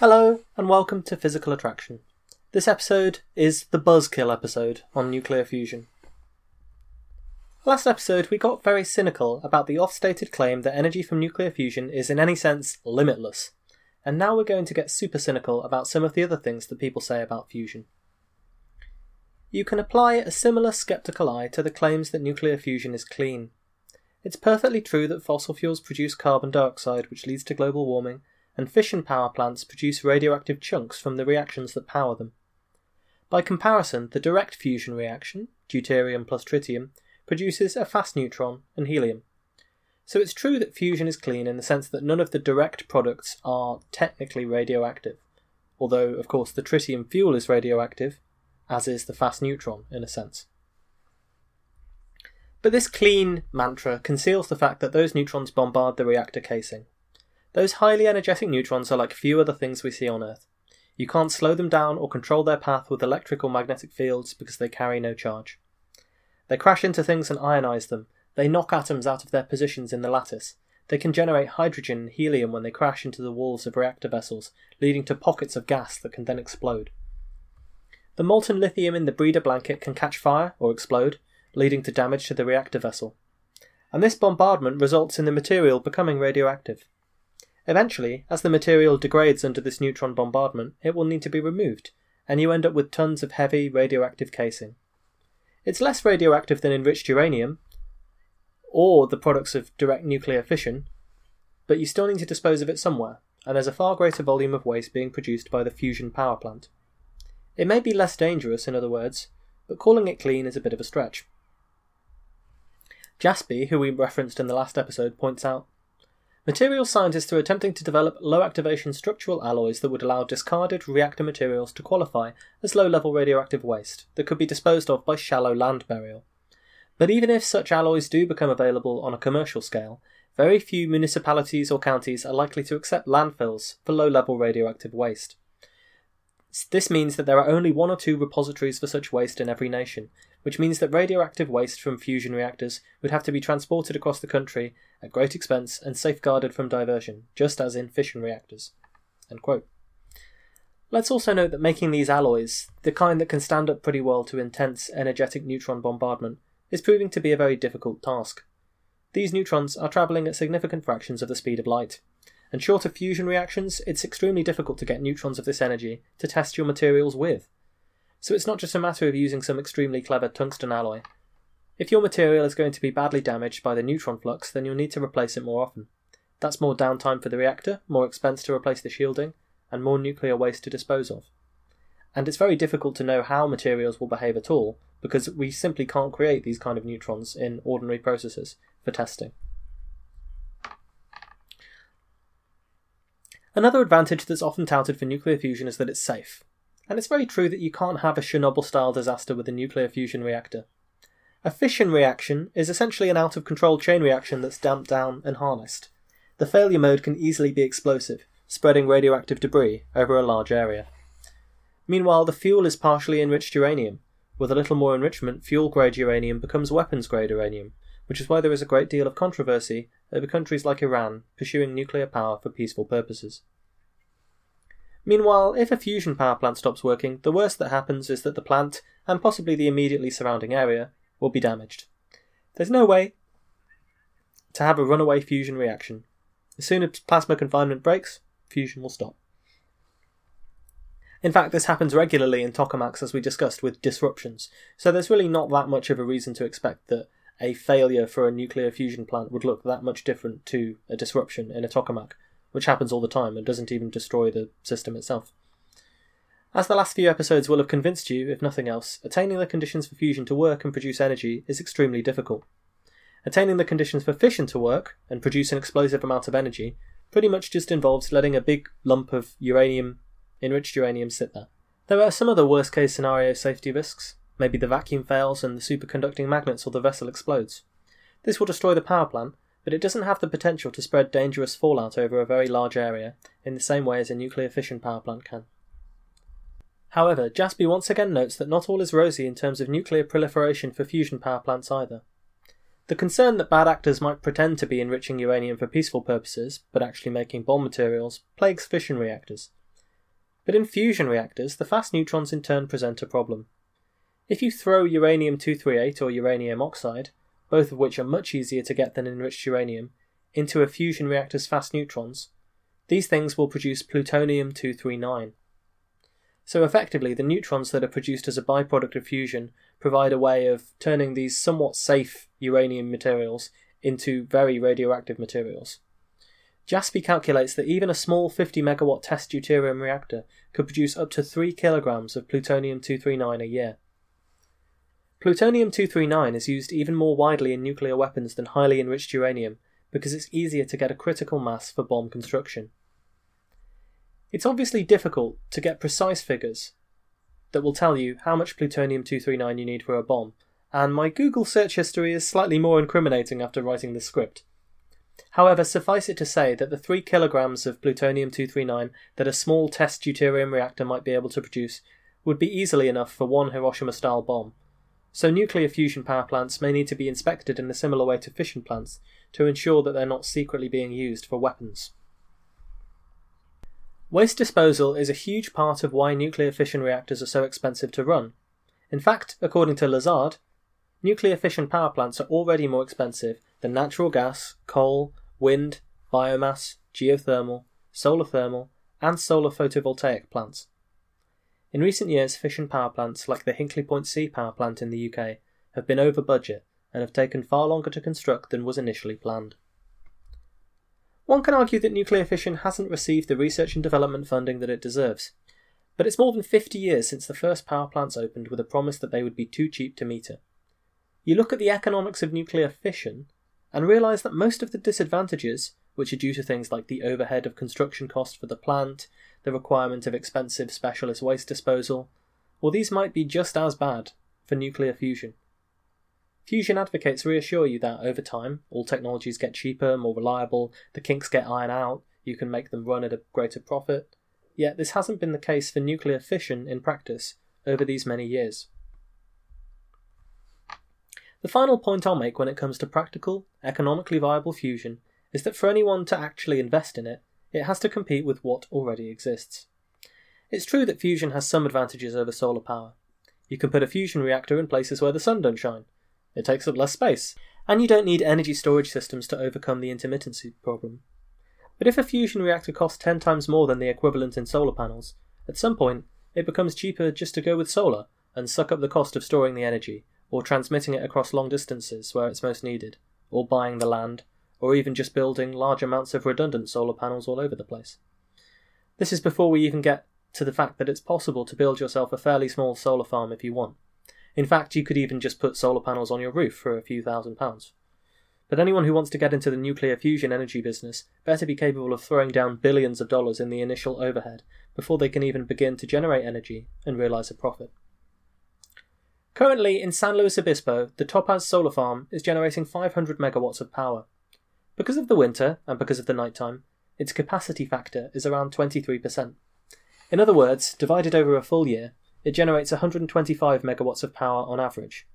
Hello, and welcome to Physical Attraction. This episode is the Buzzkill episode on nuclear fusion. Last episode, we got very cynical about the oft stated claim that energy from nuclear fusion is in any sense limitless, and now we're going to get super cynical about some of the other things that people say about fusion. You can apply a similar skeptical eye to the claims that nuclear fusion is clean. It's perfectly true that fossil fuels produce carbon dioxide, which leads to global warming, and fission power plants produce radioactive chunks from the reactions that power them. By comparison, the direct fusion reaction, deuterium plus tritium, produces a fast neutron and helium. So it's true that fusion is clean in the sense that none of the direct products are technically radioactive, although, of course, the tritium fuel is radioactive, as is the fast neutron, in a sense. But this clean mantra conceals the fact that those neutrons bombard the reactor casing. Those highly energetic neutrons are like few other things we see on Earth. You can't slow them down or control their path with electric or magnetic fields because they carry no charge. They crash into things and ionize them. They knock atoms out of their positions in the lattice. They can generate hydrogen and helium when they crash into the walls of reactor vessels, leading to pockets of gas that can then explode. The molten lithium in the breeder blanket can catch fire or explode, leading to damage to the reactor vessel. And this bombardment results in the material becoming radioactive. Eventually, as the material degrades under this neutron bombardment, it will need to be removed, and you end up with tons of heavy radioactive casing. It's less radioactive than enriched uranium, or the products of direct nuclear fission, but you still need to dispose of it somewhere, and there's a far greater volume of waste being produced by the fusion power plant. It may be less dangerous, in other words, but calling it clean is a bit of a stretch. Jassby, who we referenced in the last episode, points out Materials scientists are attempting to develop low activation structural alloys that would allow discarded reactor materials to qualify as low level radioactive waste that could be disposed of by shallow land burial. But even if such alloys do become available on a commercial scale, very few municipalities or counties are likely to accept landfills for low level radioactive waste. This means that there are only one or two repositories for such waste in every nation, which means that radioactive waste from fusion reactors would have to be transported across the country at great expense and safeguarded from diversion, just as in fission reactors. Let's also note that making these alloys, the kind that can stand up pretty well to intense energetic neutron bombardment, is proving to be a very difficult task. These neutrons are travelling at significant fractions of the speed of light, and short of fusion reactions, it's extremely difficult to get neutrons of this energy to test your materials with. So it's not just a matter of using some extremely clever tungsten alloy. If your material is going to be badly damaged by the neutron flux, then you'll need to replace it more often. That's more downtime for the reactor, more expense to replace the shielding, and more nuclear waste to dispose of. And it's very difficult to know how materials will behave at all, because we simply can't create these kind of neutrons in ordinary processes for testing. Another advantage that's often touted for nuclear fusion is that it's safe. And it's very true that you can't have a Chernobyl style disaster with a nuclear fusion reactor. A fission reaction is essentially an out of control chain reaction that's damped down and harnessed. The failure mode can easily be explosive, spreading radioactive debris over a large area. Meanwhile, the fuel is partially enriched uranium. With a little more enrichment, fuel grade uranium becomes weapons grade uranium, which is why there is a great deal of controversy over countries like Iran pursuing nuclear power for peaceful purposes. Meanwhile, if a fusion power plant stops working, the worst that happens is that the plant, and possibly the immediately surrounding area, will be damaged. There's no way to have a runaway fusion reaction. As soon as plasma confinement breaks, fusion will stop. In fact, this happens regularly in tokamaks, as we discussed, with disruptions, so there's really not that much of a reason to expect that a failure for a nuclear fusion plant would look that much different to a disruption in a tokamak, which happens all the time and doesn't even destroy the system itself. As the last few episodes will have convinced you, if nothing else, attaining the conditions for fusion to work and produce energy is extremely difficult. Attaining the conditions for fission to work and produce an explosive amount of energy pretty much just involves letting a big lump of uranium, enriched uranium, sit there. There are some other worst case scenario safety risks. Maybe the vacuum fails and the superconducting magnets or the vessel explodes. This will destroy the power plant, but it doesn't have the potential to spread dangerous fallout over a very large area in the same way as a nuclear fission power plant can. However, Jassby once again notes that not all is rosy in terms of nuclear proliferation for fusion power plants either. The concern that bad actors might pretend to be enriching uranium for peaceful purposes, but actually making bomb materials, plagues fission reactors. But in fusion reactors, the fast neutrons in turn present a problem. If you throw uranium 238 or uranium oxide, both of which are much easier to get than enriched uranium, into a fusion reactor's fast neutrons, these things will produce plutonium 239. So effectively, the neutrons that are produced as a byproduct of fusion provide a way of turning these somewhat safe uranium materials into very radioactive materials. Jassby calculates that even a small 50 megawatt test deuterium reactor could produce up to 3 kilograms of plutonium 239 a year. Plutonium 239 is used even more widely in nuclear weapons than highly enriched uranium because it's easier to get a critical mass for bomb construction. It's obviously difficult to get precise figures that will tell you how much plutonium 239 you need for a bomb, and my Google search history is slightly more incriminating after writing this script. However, suffice it to say that the 3 kilograms of plutonium 239 that a small test deuterium reactor might be able to produce would be easily enough for one Hiroshima style bomb. So, nuclear fusion power plants may need to be inspected in a similar way to fission plants to ensure that they're not secretly being used for weapons. Waste disposal is a huge part of why nuclear fission reactors are so expensive to run. In fact, according to Lazard, nuclear fission power plants are already more expensive than natural gas, coal, wind, biomass, geothermal, solar thermal, and solar photovoltaic plants. In recent years, fission power plants like the Hinkley Point C power plant in the UK have been over budget and have taken far longer to construct than was initially planned. One can argue that nuclear fission hasn't received the research and development funding that it deserves, but it's more than 50 years since the first power plants opened with a promise that they would be too cheap to meter. You look at the economics of nuclear fission and realise that most of the disadvantages, which are due to things like the overhead of construction cost for the plant, the requirement of expensive specialist waste disposal, well, these might be just as bad for nuclear fusion. Fusion advocates reassure you that over time, all technologies get cheaper, more reliable, the kinks get ironed out, you can make them run at a greater profit. Yet this hasn't been the case for nuclear fission in practice over these many years. The final point I'll make when it comes to practical, economically viable fusion is that for anyone to actually invest in it, it has to compete with what already exists. It's true that fusion has some advantages over solar power. You can put a fusion reactor in places where the sun don't shine, it takes up less space, and you don't need energy storage systems to overcome the intermittency problem. But if a fusion reactor costs 10 times more than the equivalent in solar panels, at some point it becomes cheaper just to go with solar and suck up the cost of storing the energy, or transmitting it across long distances where it's most needed, or buying the land, or even just building large amounts of redundant solar panels all over the place. This is before we even get to the fact that it's possible to build yourself a fairly small solar farm if you want. In fact, you could even just put solar panels on your roof for a few thousand pounds. But anyone who wants to get into the nuclear fusion energy business better be capable of throwing down billions of dollars in the initial overhead before they can even begin to generate energy and realise a profit. Currently, in San Luis Obispo, the Topaz solar farm is generating 500 megawatts of power. Because of the winter and because of the nighttime, its capacity factor is around 23%. In other words, divided over a full year, it generates 125 megawatts of power on average.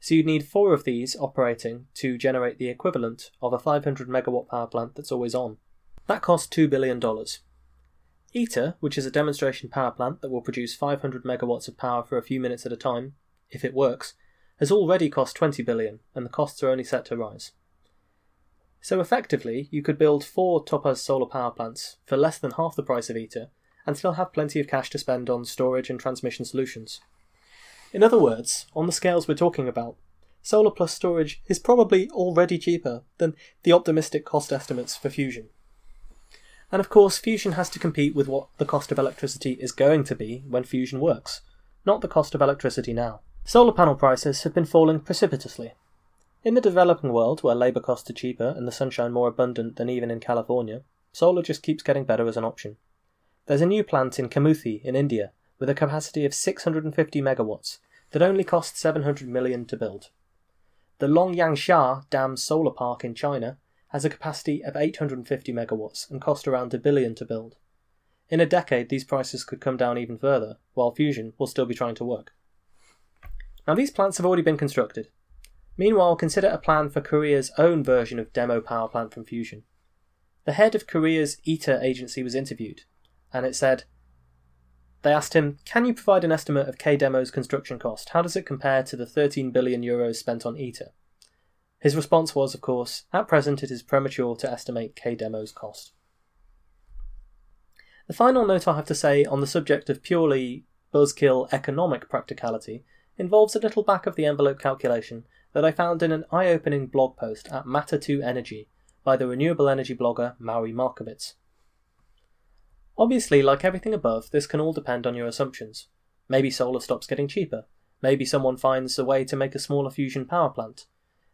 So you'd need four of these operating to generate the equivalent of a 500 megawatt power plant that's always on. That costs $2 billion. ITER, which is a demonstration power plant that will produce 500 megawatts of power for a few minutes at a time, if it works, has already cost 20 billion, and the costs are only set to rise. So effectively, you could build four Topaz solar power plants for less than half the price of ITER and still have plenty of cash to spend on storage and transmission solutions. In other words, on the scales we're talking about, solar plus storage is probably already cheaper than the optimistic cost estimates for fusion. And of course, fusion has to compete with what the cost of electricity is going to be when fusion works, not the cost of electricity now. Solar panel prices have been falling precipitously. In the developing world, where labour costs are cheaper and the sunshine more abundant than even in California, solar just keeps getting better as an option. There's a new plant in Kamuthi in India with a capacity of 650 megawatts that only cost 700 million to build. The Longyangxia Dam Solar Park in China has a capacity of 850 megawatts and cost around a billion to build. In a decade, these prices could come down even further, while fusion will still be trying to work. Now, these plants have already been constructed. Meanwhile, consider a plan for Korea's own version of demo power plant from fusion. The head of Korea's ITER agency was interviewed, and it said, They asked him, Can you provide an estimate of K-Demo's construction cost? How does it compare to the 13 billion euros spent on ITER? His response was, of course, At present it is premature to estimate K-Demo's cost. The final note I have to say on the subject of purely buzzkill economic practicality involves a little back of the envelope calculation that I found in an eye opening blog post at Matter 2 Energy by the renewable energy blogger Maury Markowitz. Obviously, like everything above, this can all depend on your assumptions. Maybe solar stops getting cheaper. Maybe someone finds a way to make a smaller fusion power plant.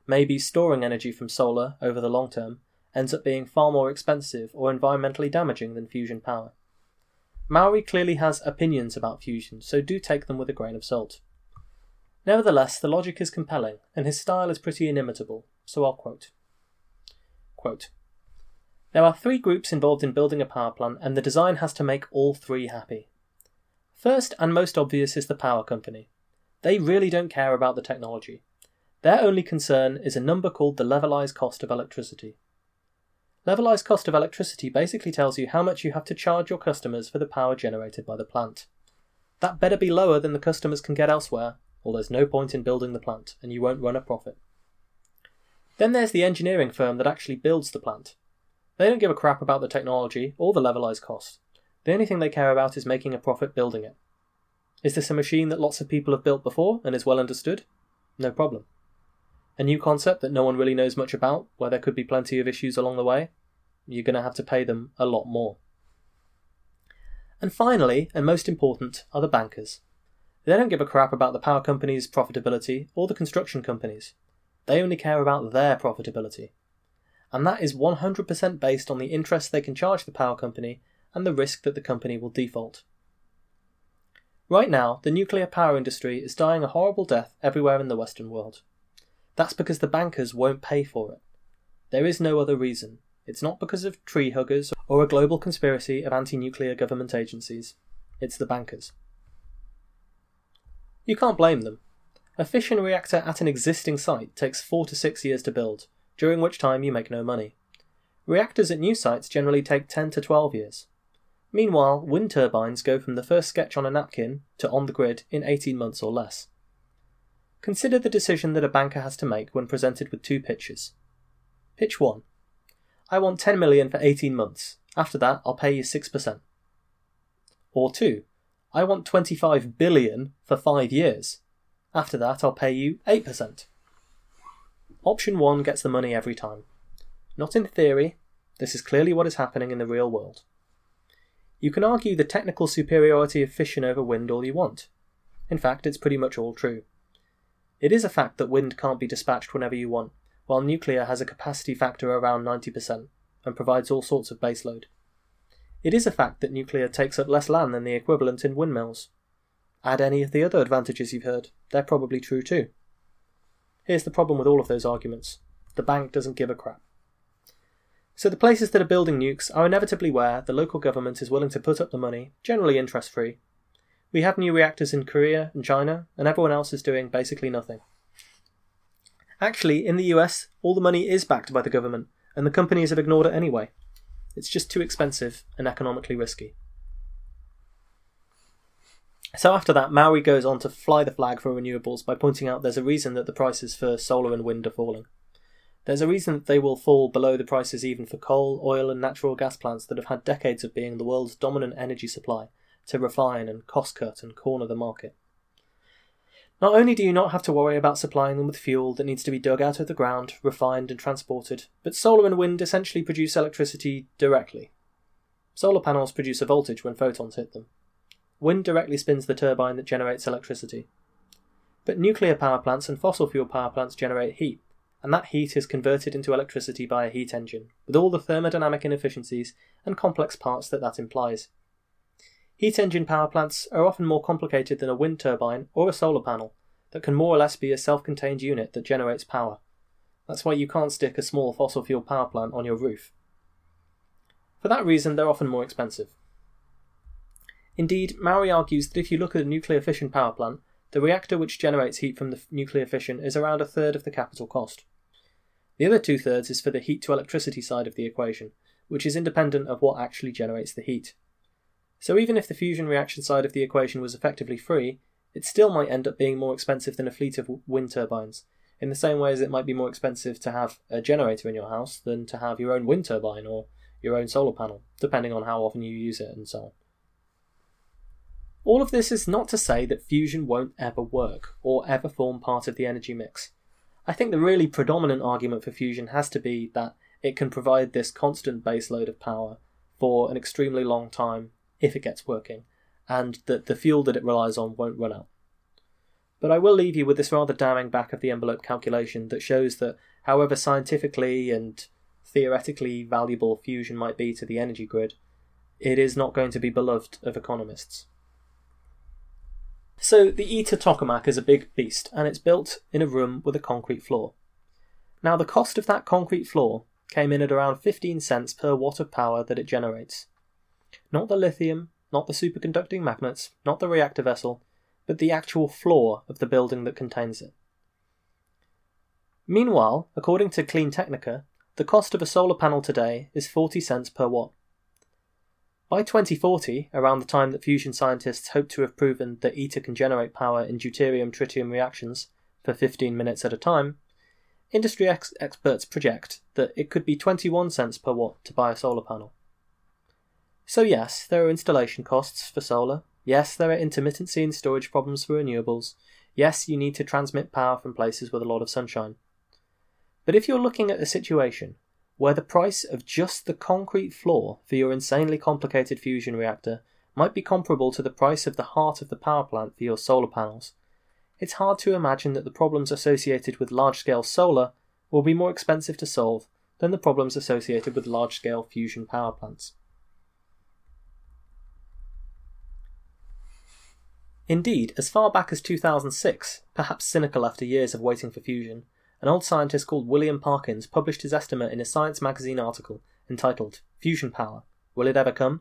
Maybe storing energy from solar over the long term ends up being far more expensive or environmentally damaging than fusion power. Maury clearly has opinions about fusion, so do take them with a grain of salt. Nevertheless, the logic is compelling, and his style is pretty inimitable, so I'll quote. quote there are three groups involved in building a power plant, and the design has to make all three happy. First and most obvious is the power company. They really don't care about the technology. Their only concern is a number called the levelized cost of electricity. Levelized cost of electricity basically tells you how much you have to charge your customers for the power generated by the plant. That better be lower than the customers can get elsewhere, or there's no point in building the plant and you won't run a profit. Then there's the engineering firm that actually builds the plant. They don't give a crap about the technology or the levelized cost. The only thing they care about is making a profit building it. Is this a machine that lots of people have built before and is well understood? No problem. A new concept that no one really knows much about, where there could be plenty of issues along the way? You're going to have to pay them a lot more. And finally, and most important, are the bankers. They don't give a crap about the power company's profitability or the construction companies. They only care about their profitability and that is 100% based on the interest they can charge the power company and the risk that the company will default. Right now, the nuclear power industry is dying a horrible death everywhere in the Western world. That's because the bankers won't pay for it. There is no other reason. It's not because of tree huggers or a global conspiracy of anti nuclear government agencies. It's the bankers. You can't blame them. A fission reactor at an existing site takes four to six years to build, during which time you make no money. Reactors at new sites generally take 10 to 12 years. Meanwhile, wind turbines go from the first sketch on a napkin to on the grid in 18 months or less. Consider the decision that a banker has to make when presented with two pitches. Pitch 1. I want 10 million for 18 months. After that, I'll pay you 6%. Or 2. I want 25 billion for 5 years. After that, I'll pay you 8%. Option 1 gets the money every time. Not in theory, this is clearly what is happening in the real world. You can argue the technical superiority of fission over wind all you want. In fact, it's pretty much all true. It is a fact that wind can't be dispatched whenever you want, while nuclear has a capacity factor around 90% and provides all sorts of baseload. It is a fact that nuclear takes up less land than the equivalent in windmills. Add any of the other advantages you've heard, they're probably true too. Here's the problem with all of those arguments the bank doesn't give a crap. So the places that are building nukes are inevitably where the local government is willing to put up the money, generally interest free. We have new reactors in Korea and China, and everyone else is doing basically nothing. Actually, in the US, all the money is backed by the government, and the companies have ignored it anyway. It's just too expensive and economically risky. So after that, Maury goes on to fly the flag for renewables by pointing out there's a reason that the prices for solar and wind are falling. There's a reason that they will fall below the prices even for coal, oil, and natural gas plants that have had decades of being the world's dominant energy supply to refine and cost cut and corner the market. Not only do you not have to worry about supplying them with fuel that needs to be dug out of the ground, refined, and transported, but solar and wind essentially produce electricity directly. Solar panels produce a voltage when photons hit them, Wind directly spins the turbine that generates electricity. But nuclear power plants and fossil fuel power plants generate heat, and that heat is converted into electricity by a heat engine, with all the thermodynamic inefficiencies and complex parts that that implies. Heat engine power plants are often more complicated than a wind turbine or a solar panel that can more or less be a self contained unit that generates power. That's why you can't stick a small fossil fuel power plant on your roof. For that reason, they're often more expensive. Indeed, Maury argues that if you look at a nuclear fission power plant, the reactor which generates heat from the nuclear fission is around a third of the capital cost. The other two thirds is for the heat to electricity side of the equation, which is independent of what actually generates the heat. So even if the fusion reaction side of the equation was effectively free, it still might end up being more expensive than a fleet of wind turbines, in the same way as it might be more expensive to have a generator in your house than to have your own wind turbine or your own solar panel, depending on how often you use it and so on. All of this is not to say that fusion won't ever work or ever form part of the energy mix. I think the really predominant argument for fusion has to be that it can provide this constant baseload of power for an extremely long time if it gets working, and that the fuel that it relies on won't run out. But I will leave you with this rather damning back of the envelope calculation that shows that however scientifically and theoretically valuable fusion might be to the energy grid, it is not going to be beloved of economists. So, the ITER tokamak is a big beast, and it's built in a room with a concrete floor. Now, the cost of that concrete floor came in at around 15 cents per watt of power that it generates. Not the lithium, not the superconducting magnets, not the reactor vessel, but the actual floor of the building that contains it. Meanwhile, according to Clean Technica, the cost of a solar panel today is 40 cents per watt. By 2040, around the time that fusion scientists hope to have proven that ITER can generate power in deuterium tritium reactions for 15 minutes at a time, industry ex- experts project that it could be 21 cents per watt to buy a solar panel. So, yes, there are installation costs for solar. Yes, there are intermittency and storage problems for renewables. Yes, you need to transmit power from places with a lot of sunshine. But if you're looking at a situation where the price of just the concrete floor for your insanely complicated fusion reactor might be comparable to the price of the heart of the power plant for your solar panels, it's hard to imagine that the problems associated with large scale solar will be more expensive to solve than the problems associated with large scale fusion power plants. Indeed, as far back as 2006, perhaps cynical after years of waiting for fusion, an old scientist called William Parkins published his estimate in a Science magazine article entitled Fusion Power Will It Ever Come?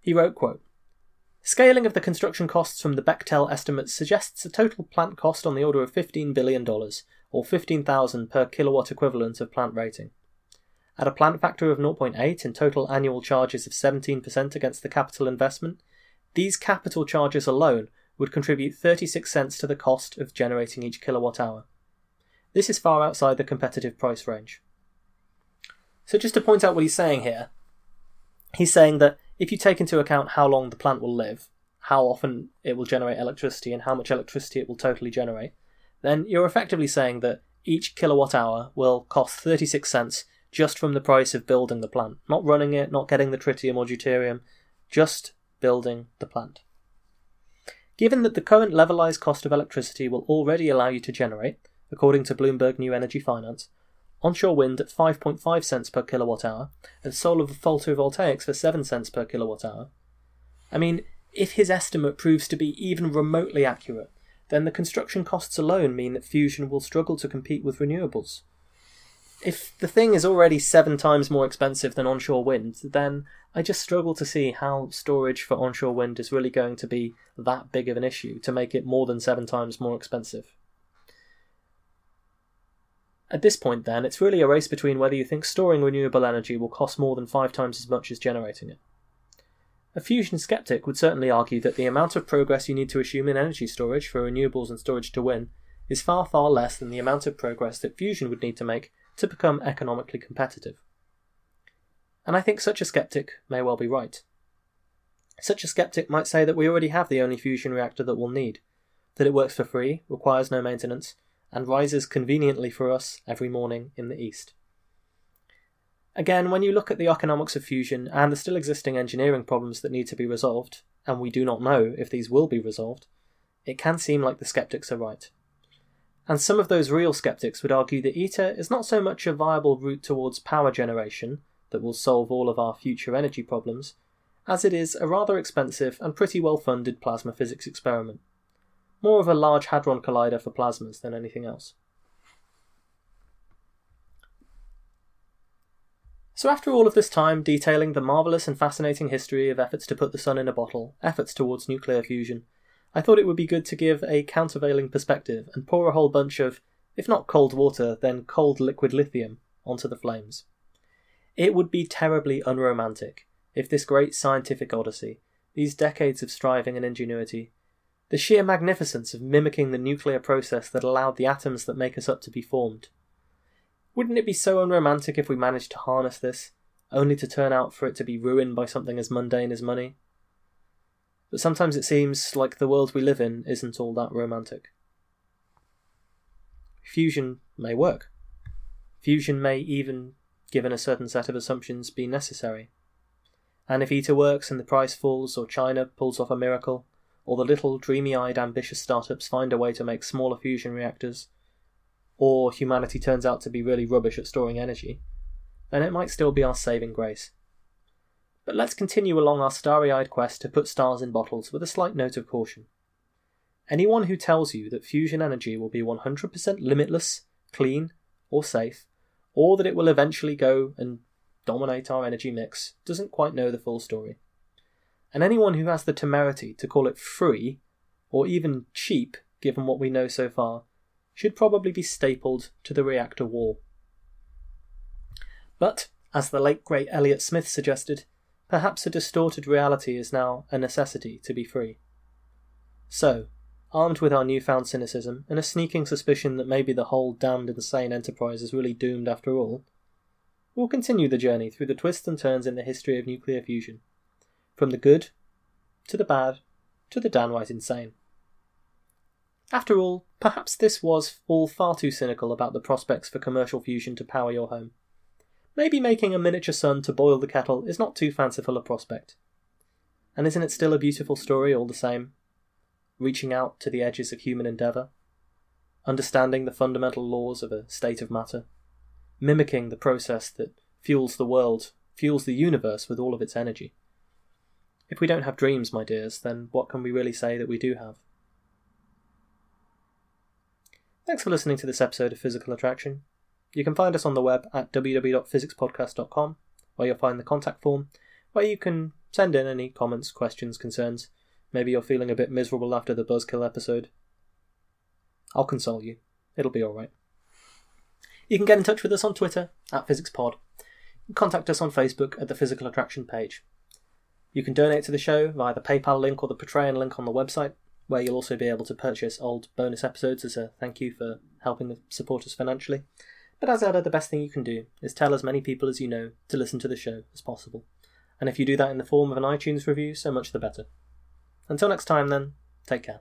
He wrote, quote, Scaling of the construction costs from the Bechtel estimates suggests a total plant cost on the order of $15 billion, or 15,000 per kilowatt equivalent of plant rating. At a plant factor of 0.8 and total annual charges of 17% against the capital investment, these capital charges alone would contribute 36 cents to the cost of generating each kilowatt hour. This is far outside the competitive price range. So, just to point out what he's saying here, he's saying that if you take into account how long the plant will live, how often it will generate electricity, and how much electricity it will totally generate, then you're effectively saying that each kilowatt hour will cost 36 cents just from the price of building the plant. Not running it, not getting the tritium or deuterium, just building the plant. Given that the current levelized cost of electricity will already allow you to generate, according to Bloomberg New Energy Finance, onshore wind at 5.5 cents per kilowatt hour and solar photovoltaics for 7 cents per kilowatt hour. I mean, if his estimate proves to be even remotely accurate, then the construction costs alone mean that fusion will struggle to compete with renewables if the thing is already seven times more expensive than onshore wind, then I just struggle to see how storage for onshore wind is really going to be that big of an issue to make it more than seven times more expensive. At this point, then, it's really a race between whether you think storing renewable energy will cost more than five times as much as generating it. A fusion skeptic would certainly argue that the amount of progress you need to assume in energy storage for renewables and storage to win is far, far less than the amount of progress that fusion would need to make to become economically competitive. And I think such a skeptic may well be right. Such a skeptic might say that we already have the only fusion reactor that we'll need, that it works for free, requires no maintenance, and rises conveniently for us every morning in the east. Again, when you look at the economics of fusion and the still existing engineering problems that need to be resolved, and we do not know if these will be resolved, it can seem like the skeptics are right. And some of those real skeptics would argue that ITER is not so much a viable route towards power generation that will solve all of our future energy problems, as it is a rather expensive and pretty well funded plasma physics experiment. More of a Large Hadron Collider for plasmas than anything else. So, after all of this time detailing the marvellous and fascinating history of efforts to put the sun in a bottle, efforts towards nuclear fusion, I thought it would be good to give a countervailing perspective and pour a whole bunch of, if not cold water, then cold liquid lithium onto the flames. It would be terribly unromantic if this great scientific odyssey, these decades of striving and ingenuity, the sheer magnificence of mimicking the nuclear process that allowed the atoms that make us up to be formed, wouldn't it be so unromantic if we managed to harness this, only to turn out for it to be ruined by something as mundane as money? But sometimes it seems like the world we live in isn't all that romantic. Fusion may work. Fusion may even, given a certain set of assumptions, be necessary. And if ITER works and the price falls, or China pulls off a miracle, or the little dreamy eyed ambitious startups find a way to make smaller fusion reactors, or humanity turns out to be really rubbish at storing energy, then it might still be our saving grace. But let's continue along our starry eyed quest to put stars in bottles with a slight note of caution. Anyone who tells you that fusion energy will be 100% limitless, clean, or safe, or that it will eventually go and dominate our energy mix doesn't quite know the full story. And anyone who has the temerity to call it free, or even cheap, given what we know so far, should probably be stapled to the reactor wall. But, as the late great Elliott Smith suggested, Perhaps a distorted reality is now a necessity to be free. So, armed with our newfound cynicism and a sneaking suspicion that maybe the whole damned insane enterprise is really doomed after all, we'll continue the journey through the twists and turns in the history of nuclear fusion, from the good to the bad to the downright insane. After all, perhaps this was all far too cynical about the prospects for commercial fusion to power your home maybe making a miniature sun to boil the kettle is not too fanciful a prospect. And isn't it still a beautiful story all the same? Reaching out to the edges of human endeavour, understanding the fundamental laws of a state of matter, mimicking the process that fuels the world, fuels the universe with all of its energy. If we don't have dreams, my dears, then what can we really say that we do have? Thanks for listening to this episode of Physical Attraction. You can find us on the web at www.physicspodcast.com, where you'll find the contact form, where you can send in any comments, questions, concerns. Maybe you're feeling a bit miserable after the Buzzkill episode. I'll console you. It'll be alright. You can get in touch with us on Twitter at PhysicsPod. Contact us on Facebook at the Physical Attraction page. You can donate to the show via the PayPal link or the Patreon link on the website, where you'll also be able to purchase old bonus episodes as a thank you for helping support us financially. But as ever, the best thing you can do is tell as many people as you know to listen to the show as possible. And if you do that in the form of an iTunes review, so much the better. Until next time, then, take care.